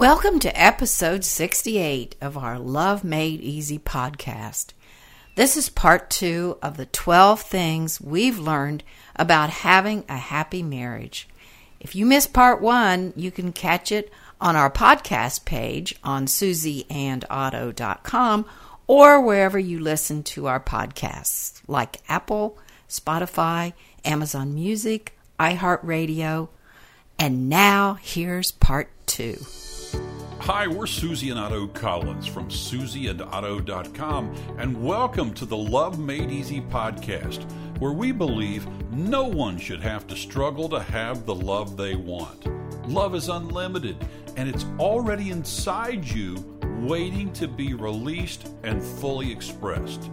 Welcome to episode 68 of our Love Made Easy podcast. This is part two of the 12 things we've learned about having a happy marriage. If you missed part one, you can catch it on our podcast page on susieandotto.com or wherever you listen to our podcasts, like Apple, Spotify, Amazon Music, iHeartRadio. And now here's part two. Hi, we're Susie and Otto Collins from susieandotto.com, and welcome to the Love Made Easy podcast, where we believe no one should have to struggle to have the love they want. Love is unlimited, and it's already inside you, waiting to be released and fully expressed.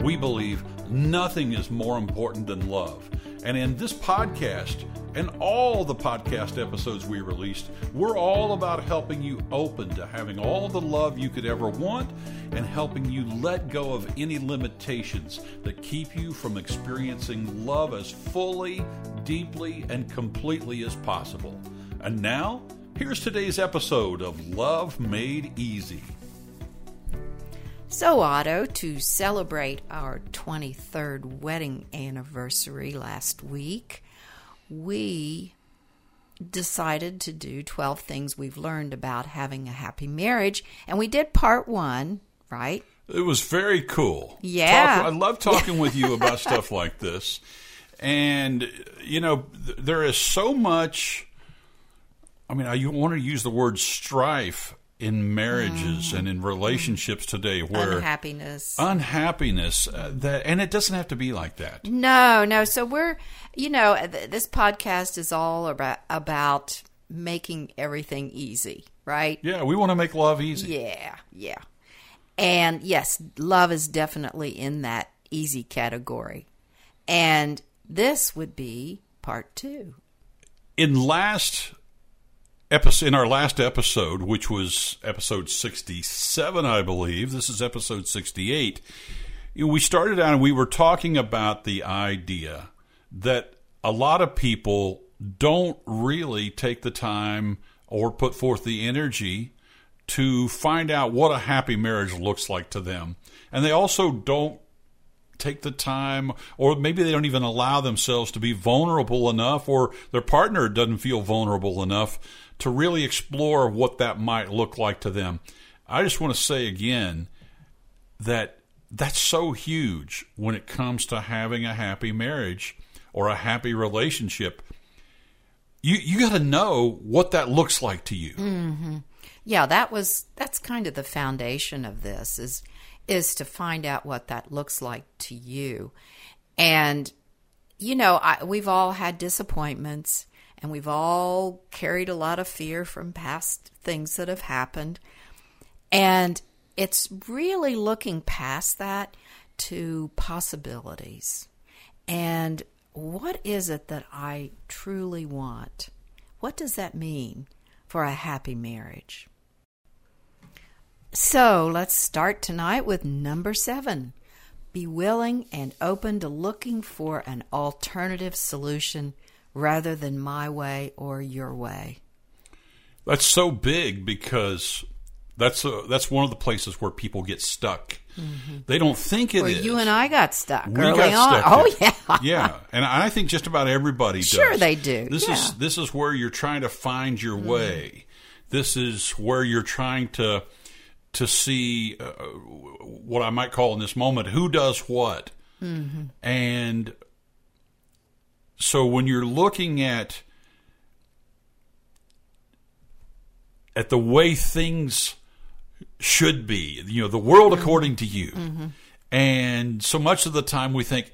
We believe nothing is more important than love. And in this podcast, and all the podcast episodes we released, we're all about helping you open to having all the love you could ever want and helping you let go of any limitations that keep you from experiencing love as fully, deeply, and completely as possible. And now, here's today's episode of Love Made Easy. So, Otto, to celebrate our 23rd wedding anniversary last week, we decided to do 12 things we've learned about having a happy marriage. And we did part one, right? It was very cool. Yeah. Talk, I love talking with you about stuff like this. And, you know, th- there is so much. I mean, I want to use the word strife in marriages and in relationships today where Unhappiness. unhappiness uh, that and it doesn't have to be like that No, no. So we're, you know, th- this podcast is all about about making everything easy, right? yeah we want to make love easy Yeah, yeah. And yes, love is definitely in that easy category. And this would be part 2. in last episode in our last episode which was episode 67 i believe this is episode 68 you know, we started out and we were talking about the idea that a lot of people don't really take the time or put forth the energy to find out what a happy marriage looks like to them. And they also don't take the time, or maybe they don't even allow themselves to be vulnerable enough, or their partner doesn't feel vulnerable enough to really explore what that might look like to them. I just want to say again that that's so huge when it comes to having a happy marriage or a happy relationship. You you got to know what that looks like to you. Mm-hmm. Yeah, that was that's kind of the foundation of this is is to find out what that looks like to you. And you know, I, we've all had disappointments and we've all carried a lot of fear from past things that have happened. And it's really looking past that to possibilities. And what is it that I truly want? What does that mean for a happy marriage? So let's start tonight with number seven. Be willing and open to looking for an alternative solution rather than my way or your way. That's so big because that's a, that's one of the places where people get stuck. Mm-hmm. They don't think it Where is. you and I got stuck we early got on. stuck. oh yeah. yeah, and I think just about everybody Sure does. they do, This yeah. is this is where you're trying to find your mm. way. This is where you're trying to to see uh, what I might call in this moment who does what, mm-hmm. and so when you're looking at at the way things should be, you know, the world mm-hmm. according to you. Mm-hmm. And so much of the time we think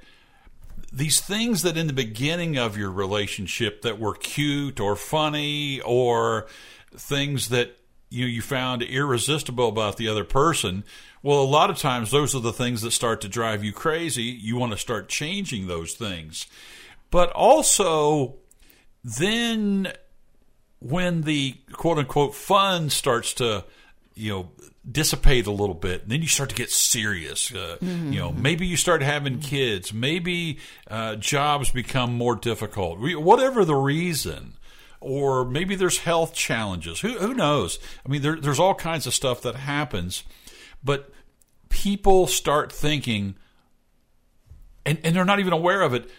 these things that in the beginning of your relationship that were cute or funny or things that you know, you found irresistible about the other person, well, a lot of times those are the things that start to drive you crazy. You want to start changing those things. But also, then when the quote unquote fun starts to, you know, dissipate a little bit, and then you start to get serious. Uh, You know, maybe you start having kids, maybe uh, jobs become more difficult. Whatever the reason, or maybe there's health challenges. Who, who knows? I mean, there, there's all kinds of stuff that happens, but people start thinking, and, and they're not even aware of it,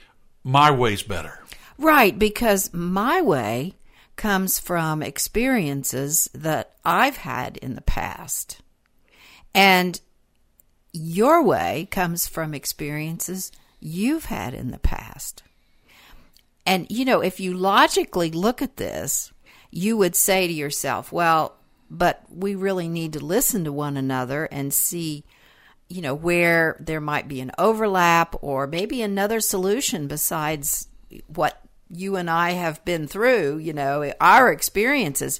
my way's better. Right, because my way comes from experiences that I've had in the past. And your way comes from experiences you've had in the past. And, you know, if you logically look at this, you would say to yourself, well, but we really need to listen to one another and see, you know, where there might be an overlap or maybe another solution besides what you and I have been through, you know, our experiences.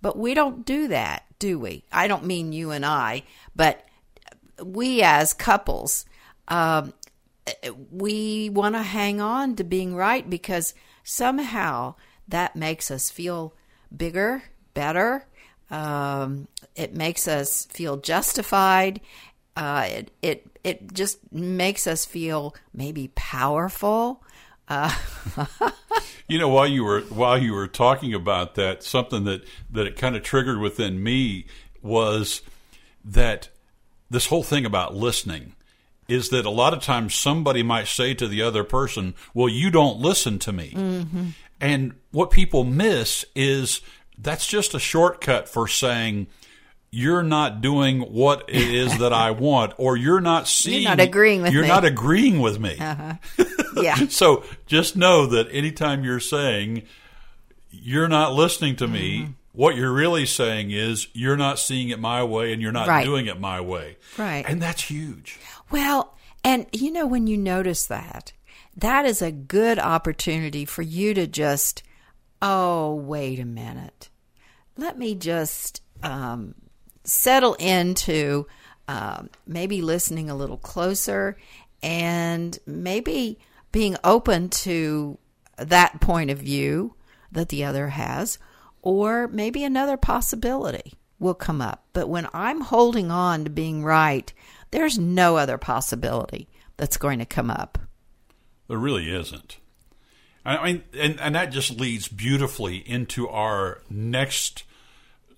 But we don't do that, do we? I don't mean you and I, but we as couples, um, we want to hang on to being right because somehow that makes us feel bigger, better. Um, it makes us feel justified. Uh, it it it just makes us feel maybe powerful. Uh, you know, while you were while you were talking about that, something that that it kind of triggered within me was that this whole thing about listening is that a lot of times somebody might say to the other person, "Well, you don't listen to me," mm-hmm. and what people miss is that's just a shortcut for saying you're not doing what it is that I want, or you're not seeing. You're not agreeing with you're me. not agreeing with me. Uh-huh. Yeah. so just know that anytime you're saying you're not listening to me, mm-hmm. what you're really saying is you're not seeing it my way and you're not right. doing it my way. Right. And that's huge. Well, and you know, when you notice that, that is a good opportunity for you to just, oh, wait a minute. Let me just um, settle into um, maybe listening a little closer and maybe being open to that point of view that the other has, or maybe another possibility will come up. But when I'm holding on to being right, there's no other possibility that's going to come up. There really isn't. I mean, and, and that just leads beautifully into our next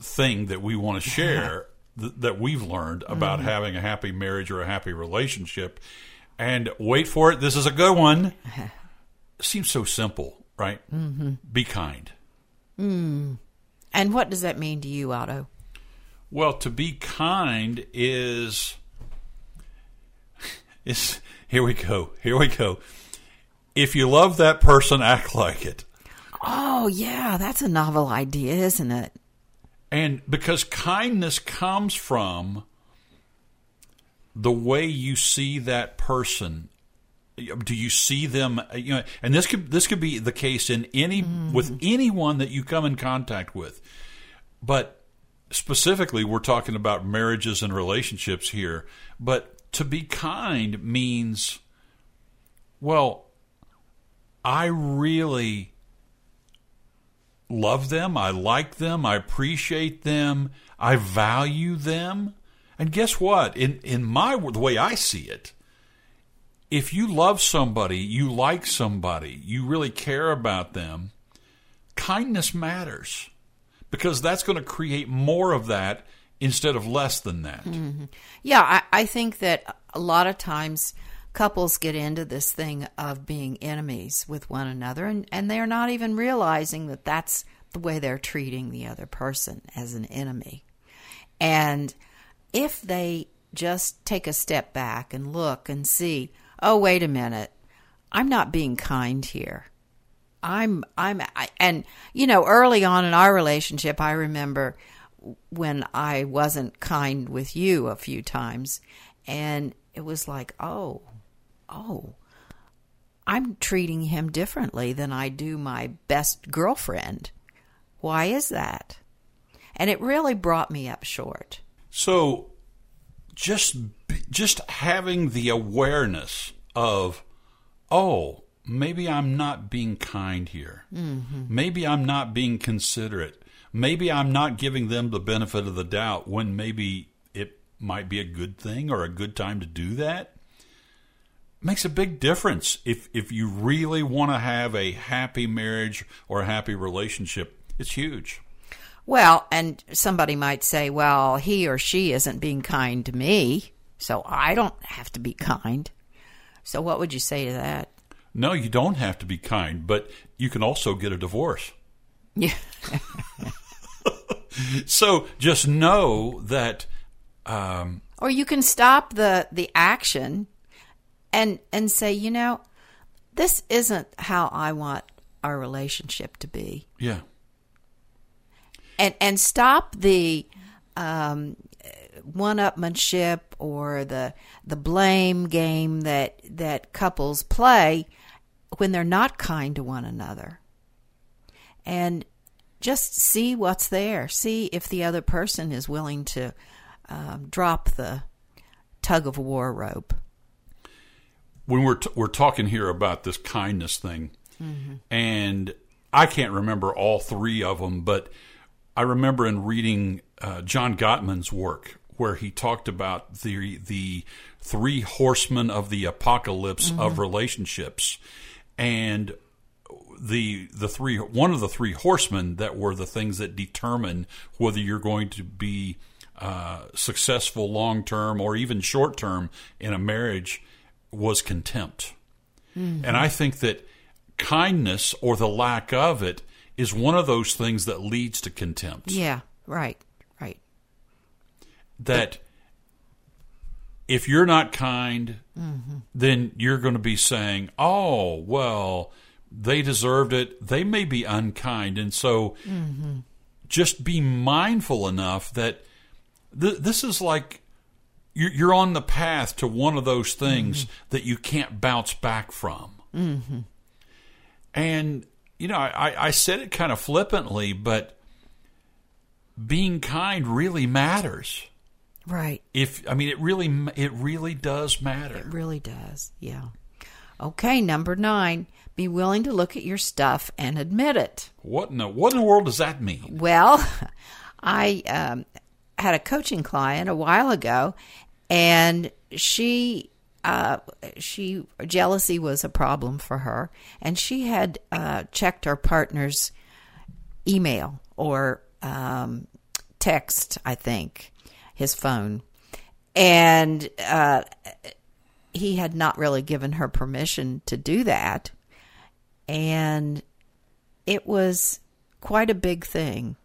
thing that we want to share th- that we've learned about mm-hmm. having a happy marriage or a happy relationship. And wait for it, this is a good one. Seems so simple, right? Mm-hmm. Be kind. Mm. And what does that mean to you, Otto? Well, to be kind is is here we go. Here we go. If you love that person, act like it. Oh, yeah, that's a novel idea, isn't it? And because kindness comes from the way you see that person do you see them you know and this could this could be the case in any mm. with anyone that you come in contact with but specifically we're talking about marriages and relationships here but to be kind means well i really love them, I like them, I appreciate them, I value them. And guess what? In in my the way I see it, if you love somebody, you like somebody, you really care about them, kindness matters because that's going to create more of that instead of less than that. Mm-hmm. Yeah, I, I think that a lot of times couples get into this thing of being enemies with one another and, and they're not even realizing that that's the way they're treating the other person as an enemy. And if they just take a step back and look and see, oh, wait a minute, I'm not being kind here. I'm, I'm, I, and, you know, early on in our relationship, I remember when I wasn't kind with you a few times, and it was like, oh, oh, I'm treating him differently than I do my best girlfriend. Why is that? And it really brought me up short. So just just having the awareness of oh, maybe I'm not being kind here. Mm-hmm. Maybe I'm not being considerate. Maybe I'm not giving them the benefit of the doubt when maybe it might be a good thing or a good time to do that makes a big difference if if you really want to have a happy marriage or a happy relationship. It's huge. Well, and somebody might say, well, he or she isn't being kind to me, so I don't have to be kind. So, what would you say to that? No, you don't have to be kind, but you can also get a divorce. Yeah. so just know that. Um, or you can stop the the action, and and say, you know, this isn't how I want our relationship to be. Yeah. And and stop the um, one-upmanship or the the blame game that that couples play when they're not kind to one another. And just see what's there. See if the other person is willing to um, drop the tug of war rope. When we're t- we're talking here about this kindness thing, mm-hmm. and I can't remember all three of them, but I remember in reading uh, John Gottman's work where he talked about the the three horsemen of the apocalypse mm-hmm. of relationships, and the the three one of the three horsemen that were the things that determine whether you're going to be uh, successful long term or even short term in a marriage was contempt, mm-hmm. and I think that kindness or the lack of it is one of those things that leads to contempt. Yeah, right, right. That if you're not kind, mm-hmm. then you're going to be saying, "Oh, well, they deserved it. They may be unkind." And so mm-hmm. just be mindful enough that th- this is like you're, you're, on the path to one of those things mm-hmm. that you can't bounce back from. Mm-hmm. And you know, I, I said it kind of flippantly, but being kind really matters. Right. If I mean it really it really does matter. It really does. Yeah. Okay, number 9, be willing to look at your stuff and admit it. What in the what in the world does that mean? Well, I um, had a coaching client a while ago and she uh, she jealousy was a problem for her, and she had uh, checked her partner's email or um, text, I think, his phone, and uh, he had not really given her permission to do that, and it was quite a big thing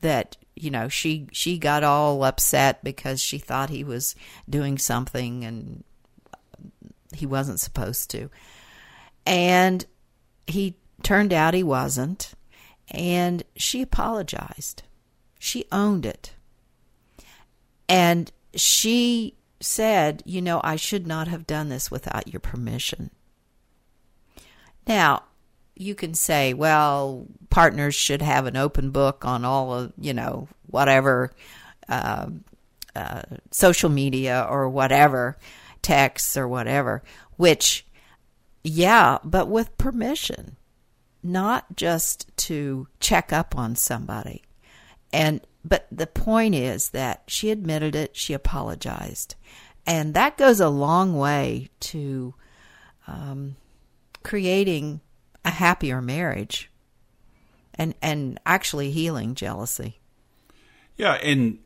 that you know she she got all upset because she thought he was doing something and he wasn't supposed to. And he turned out he wasn't. And she apologized. She owned it. And she said, You know, I should not have done this without your permission. Now, you can say, well, partners should have an open book on all of, you know, whatever, uh, uh, social media or whatever texts or whatever, which, yeah, but with permission, not just to check up on somebody. And, but the point is that she admitted it, she apologized. And that goes a long way to um, creating a happier marriage and, and actually healing jealousy. Yeah, and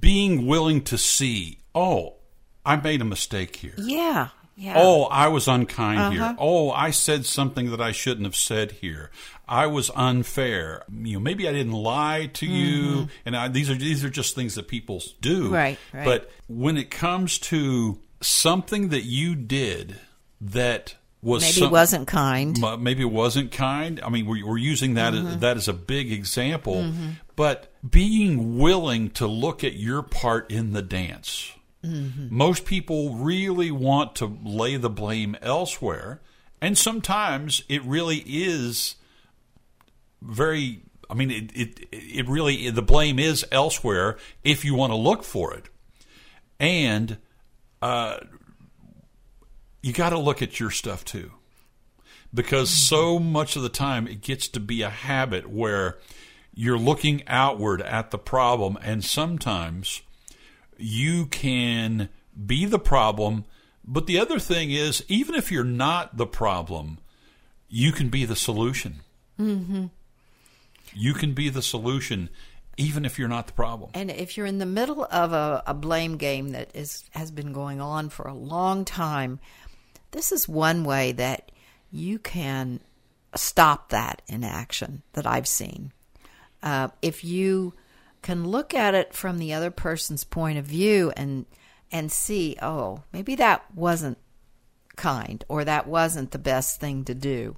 being willing to see, oh, I made a mistake here. Yeah. Yeah. Oh, I was unkind uh-huh. here. Oh, I said something that I shouldn't have said here. I was unfair. You know, maybe I didn't lie to mm-hmm. you. And I, these are these are just things that people do. Right, right. But when it comes to something that you did that was maybe some, wasn't kind. Maybe it wasn't kind. I mean, we're, we're using that mm-hmm. as, that as a big example. Mm-hmm. But being willing to look at your part in the dance Mm-hmm. Most people really want to lay the blame elsewhere, and sometimes it really is very. I mean, it it it really the blame is elsewhere if you want to look for it, and uh, you got to look at your stuff too, because mm-hmm. so much of the time it gets to be a habit where you're looking outward at the problem, and sometimes you can be the problem But the other thing is, even if you're not the problem, you can be the solution. Mm-hmm. You can be the solution, even if you're not the problem. And if you're in the middle of a, a blame game that is has been going on for a long time, this is one way that you can stop that in action that I've seen. Uh, if you can look at it from the other person's point of view and and see, oh, maybe that wasn't kind or that wasn't the best thing to do,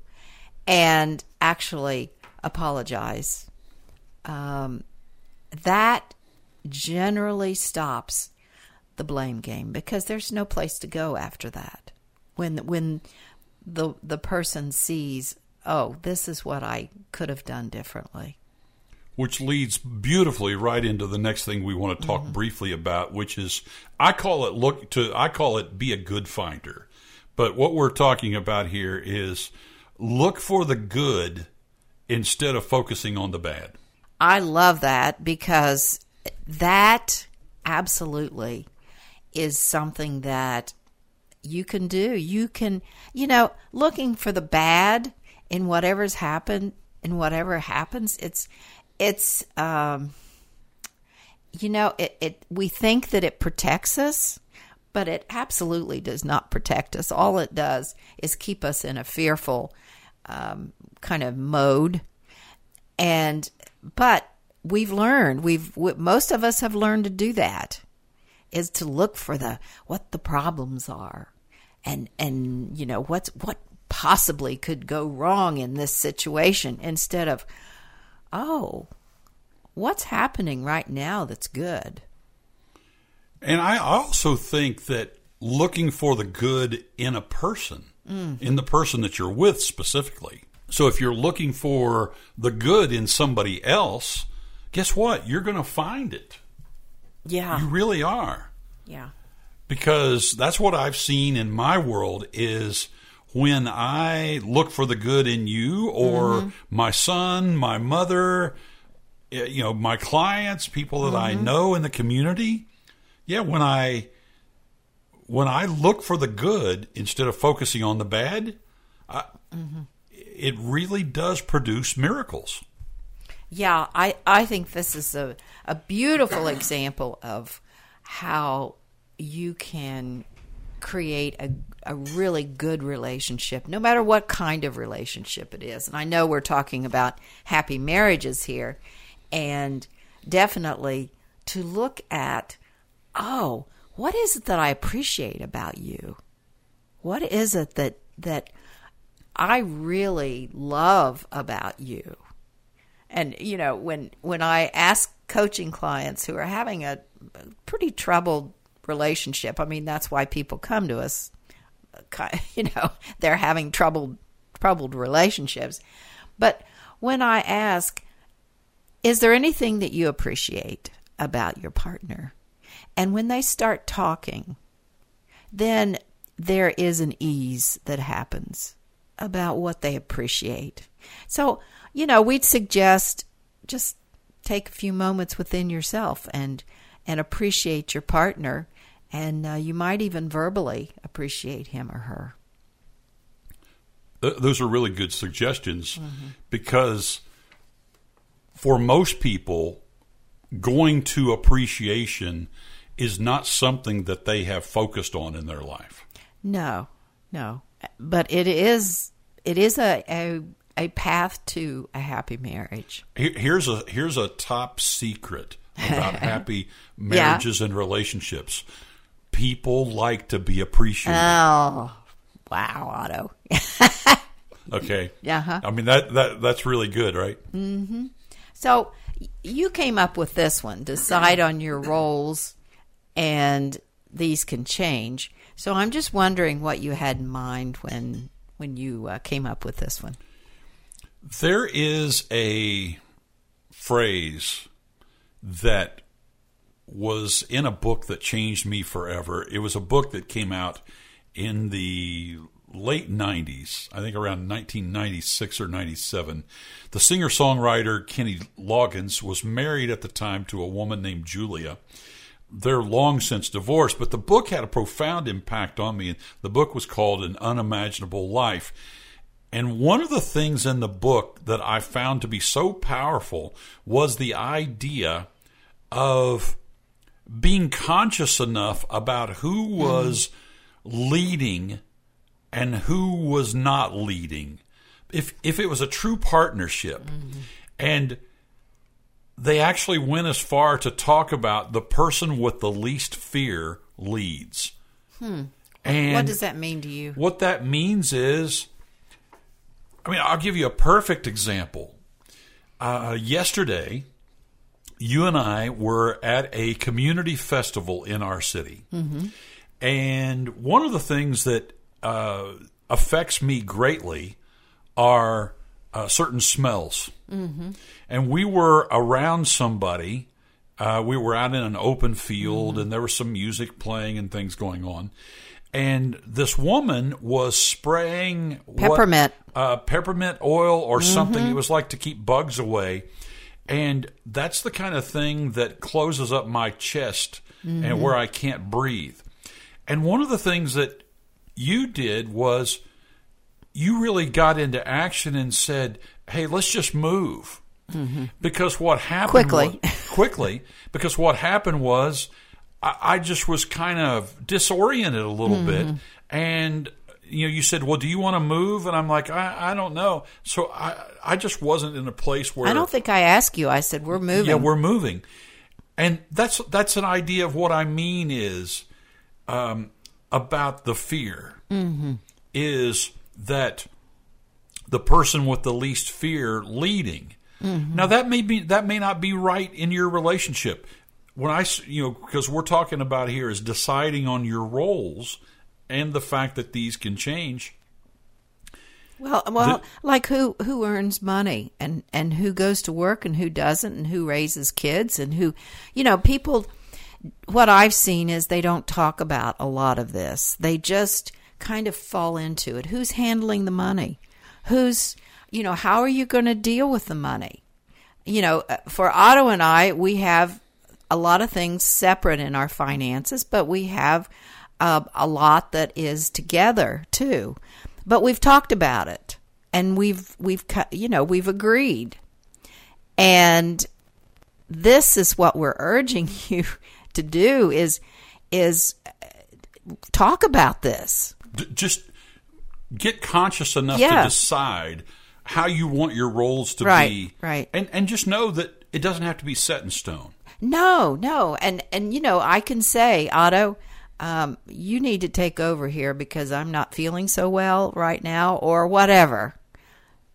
and actually apologize. Um, that generally stops the blame game because there's no place to go after that. When when the the person sees, oh, this is what I could have done differently. Which leads beautifully right into the next thing we want to talk mm-hmm. briefly about, which is I call it look to I call it be a good finder. But what we're talking about here is look for the good instead of focusing on the bad. I love that because that absolutely is something that you can do. You can, you know, looking for the bad in whatever's happened, in whatever happens, it's, it's, um, you know, it, it, we think that it protects us, but it absolutely does not protect us. All it does is keep us in a fearful, um, kind of mode. And but we've learned, we've most of us have learned to do that is to look for the what the problems are and and you know what's what possibly could go wrong in this situation instead of oh what's happening right now that's good and i also think that looking for the good in a person mm. in the person that you're with specifically so if you're looking for the good in somebody else, guess what? You're going to find it. Yeah. You really are. Yeah. Because that's what I've seen in my world is when I look for the good in you or mm-hmm. my son, my mother, eh, you know, my clients, people that mm-hmm. I know in the community. Yeah, when I when I look for the good instead of focusing on the bad, I, mm-hmm it really does produce miracles. Yeah, I, I think this is a, a beautiful example of how you can create a, a really good relationship, no matter what kind of relationship it is. And I know we're talking about happy marriages here, and definitely to look at, oh, what is it that I appreciate about you? What is it that that I really love about you. And you know, when when I ask coaching clients who are having a pretty troubled relationship, I mean that's why people come to us. You know, they're having troubled troubled relationships. But when I ask, is there anything that you appreciate about your partner? And when they start talking, then there is an ease that happens about what they appreciate. So, you know, we'd suggest just take a few moments within yourself and and appreciate your partner and uh, you might even verbally appreciate him or her. Those are really good suggestions mm-hmm. because for most people, going to appreciation is not something that they have focused on in their life. No, no but it is it is a, a a path to a happy marriage. Here's a here's a top secret about happy marriages yeah. and relationships. People like to be appreciated. Oh, wow, Otto. okay. Yeah. Uh-huh. I mean that that that's really good, right? Mm-hmm. So you came up with this one. Decide on your roles, and these can change. So I'm just wondering what you had in mind when when you uh, came up with this one. There is a phrase that was in a book that changed me forever. It was a book that came out in the late 90s, I think around 1996 or 97. The singer songwriter Kenny Loggins was married at the time to a woman named Julia they're long since divorced, but the book had a profound impact on me. The book was called An Unimaginable Life. And one of the things in the book that I found to be so powerful was the idea of being conscious enough about who was leading and who was not leading. If if it was a true partnership and they actually went as far to talk about the person with the least fear leads. And what does that mean to you? what that means is, I mean, I'll give you a perfect example. Uh, yesterday, you and I were at a community festival in our city. And one of the things that uh, affects me greatly are uh, certain smells. And we were around somebody. Uh, we were out in an open field, and there was some music playing and things going on. And this woman was spraying what- Peppermint. uh, peppermint oil or something. It was like to keep bugs away. And that's the kind of thing that closes up my chest and where I can't breathe. And one of the things that you did was you really got into action and said, "Hey, let's just move." Mm-hmm. Because what happened Quickly. wa- quickly, because what happened was I, I just was kind of disoriented a little mm-hmm. bit, and you know, you said, "Well, do you want to move?" And I'm like, "I, I don't know." So I, I just wasn't in a place where I don't think I asked you. I said we're moving. yeah, we're moving, and that's that's an idea of what I mean is um, about the fear is that the person with the least fear leading. Now that may be that may not be right in your relationship. When I you know because we're talking about here is deciding on your roles and the fact that these can change. Well, well, like who who earns money and and who goes to work and who doesn't and who raises kids and who, you know, people. What I've seen is they don't talk about a lot of this. They just kind of fall into it. Who's handling the money? Who's you know how are you going to deal with the money? You know, uh, for Otto and I, we have a lot of things separate in our finances, but we have uh, a lot that is together too. But we've talked about it, and we've we've you know we've agreed, and this is what we're urging you to do is is uh, talk about this. D- just get conscious enough Yeah. to decide how you want your roles to Right, be right. and and just know that it doesn't have to be set in stone No, no, and and you know I can say Otto, um, you need to take over here because I'm not feeling so well right now, or whatever.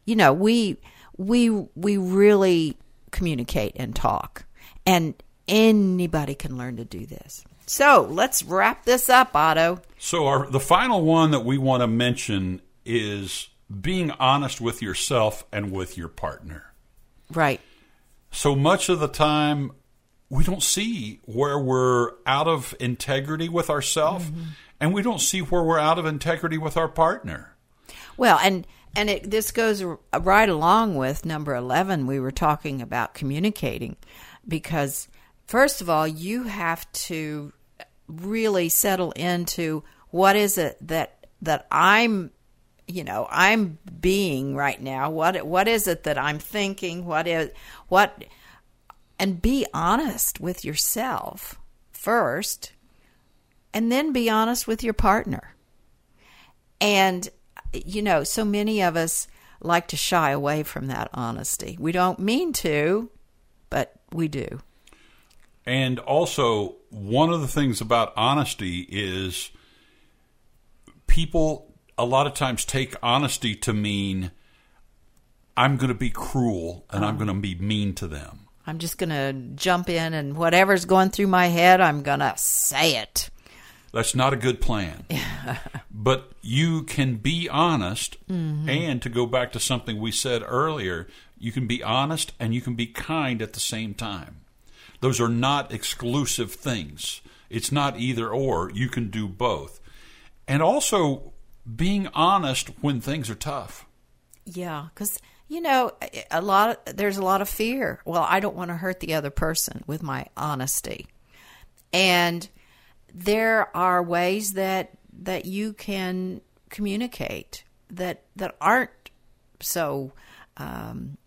You know, we we we really communicate and talk, and anybody can learn to do this. So let's wrap this up, Otto. so our the final one that we want to mention is being honest with yourself and with your partner Right. so much of the time we don't see where we're out of integrity with ourselves Mm-hmm. and we don't see where we're out of integrity with our partner Well, and and it, this goes right along with number eleven. We were talking about communicating, because first of all, you have to really settle into what is it that that I'm, you know, I'm being right now. What what is it that I'm thinking? What is what, and be honest with yourself first, and then be honest with your partner. And, you know, so many of us like to shy away from that honesty. We don't mean to, but we do. And also, one of the things about honesty is people a lot of times take honesty to mean I'm going to be cruel and I'm uh-huh. going to be mean to them. I'm just going to jump in and whatever's going through my head, I'm going to say it. That's not a good plan. but you can be honest, mm-hmm. and to go back to something we said earlier, you can be honest and you can be kind at the same time. Those are not exclusive things. It's not either or. You can do both. And also being honest when things are tough. Yeah, because you know, a lot there's a lot of fear. Well, I don't want to hurt the other person with my honesty, And there are ways that that you can communicate that that aren't so um,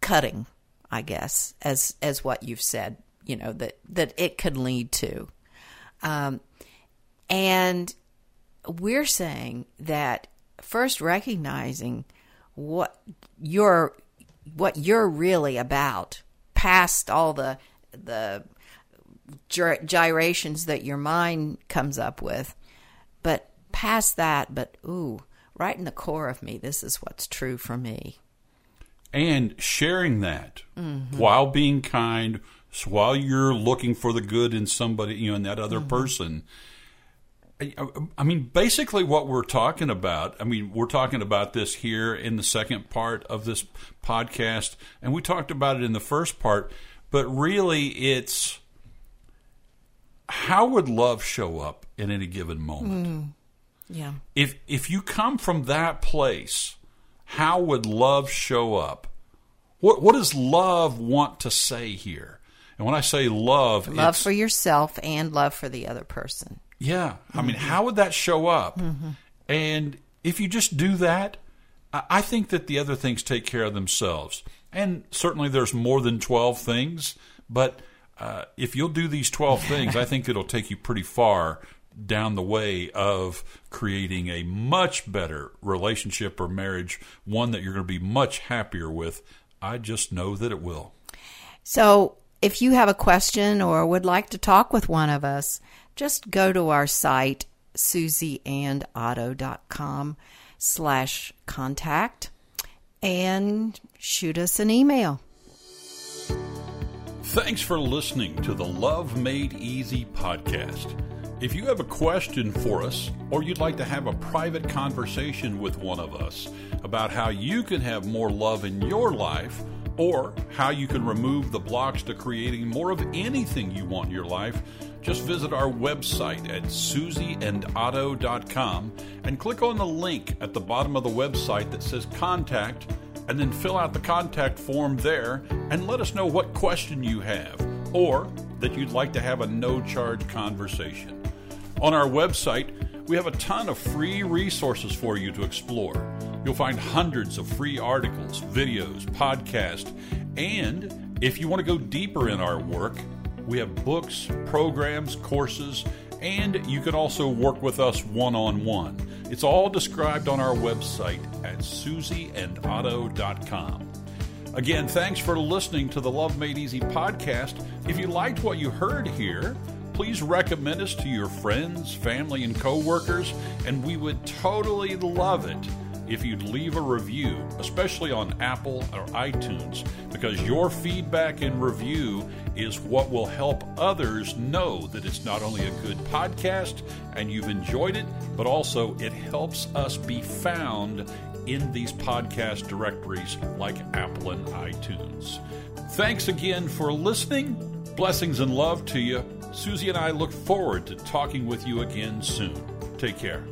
cutting, I guess, as as what you've said. You know that that it could lead to, um, and we're saying that first recognizing what you're what you're really about past all the the gyrations that your mind comes up with but past that but ooh right in the core of me this is what's true for me and sharing that mm-hmm. while being kind while you're looking for the good in somebody you know in that other mm-hmm. person I mean, basically, what we're talking about. I mean, we're talking about this here in the second part of this podcast, and we talked about it in the first part. But really, it's how would love show up in any given moment? Mm, yeah. If if you come from that place, how would love show up? What what does love want to say here? And when I say love, love for yourself and love for the other person. Yeah. I mean, how would that show up? Mm-hmm. And if you just do that, I think that the other things take care of themselves. And certainly there's more than 12 things, but uh, if you'll do these 12 things, I think it'll take you pretty far down the way of creating a much better relationship or marriage, one that you're going to be much happier with. I just know that it will. So, if you have a question or would like to talk with one of us, just go to our site, susieandotto.com slash contact and shoot us an email. Thanks for listening to the Love Made Easy podcast. If you have a question for us, or you'd like to have a private conversation with one of us about how you can have more love in your life, or how you can remove the blocks to creating more of anything you want in your life, just visit our website at susieandotto.com and click on the link at the bottom of the website that says contact and then fill out the contact form there and let us know what question you have or that you'd like to have a no charge conversation. On our website, we have a ton of free resources for you to explore. You'll find hundreds of free articles, videos, podcasts, and if you want to go deeper in our work, we have books, programs, courses, and you can also work with us one on one. It's all described on our website at susieandotto.com. Again, thanks for listening to the Love Made Easy podcast. If you liked what you heard here, please recommend us to your friends, family, and coworkers, and we would totally love it if you'd leave a review, especially on Apple or iTunes, because your feedback and review is what will help others know that it's not only a good podcast and you've enjoyed it, but also it helps us be found in these podcast directories like Apple and iTunes. Thanks again for listening. Blessings and love to you. Susie and I look forward to talking with you again soon. Take care.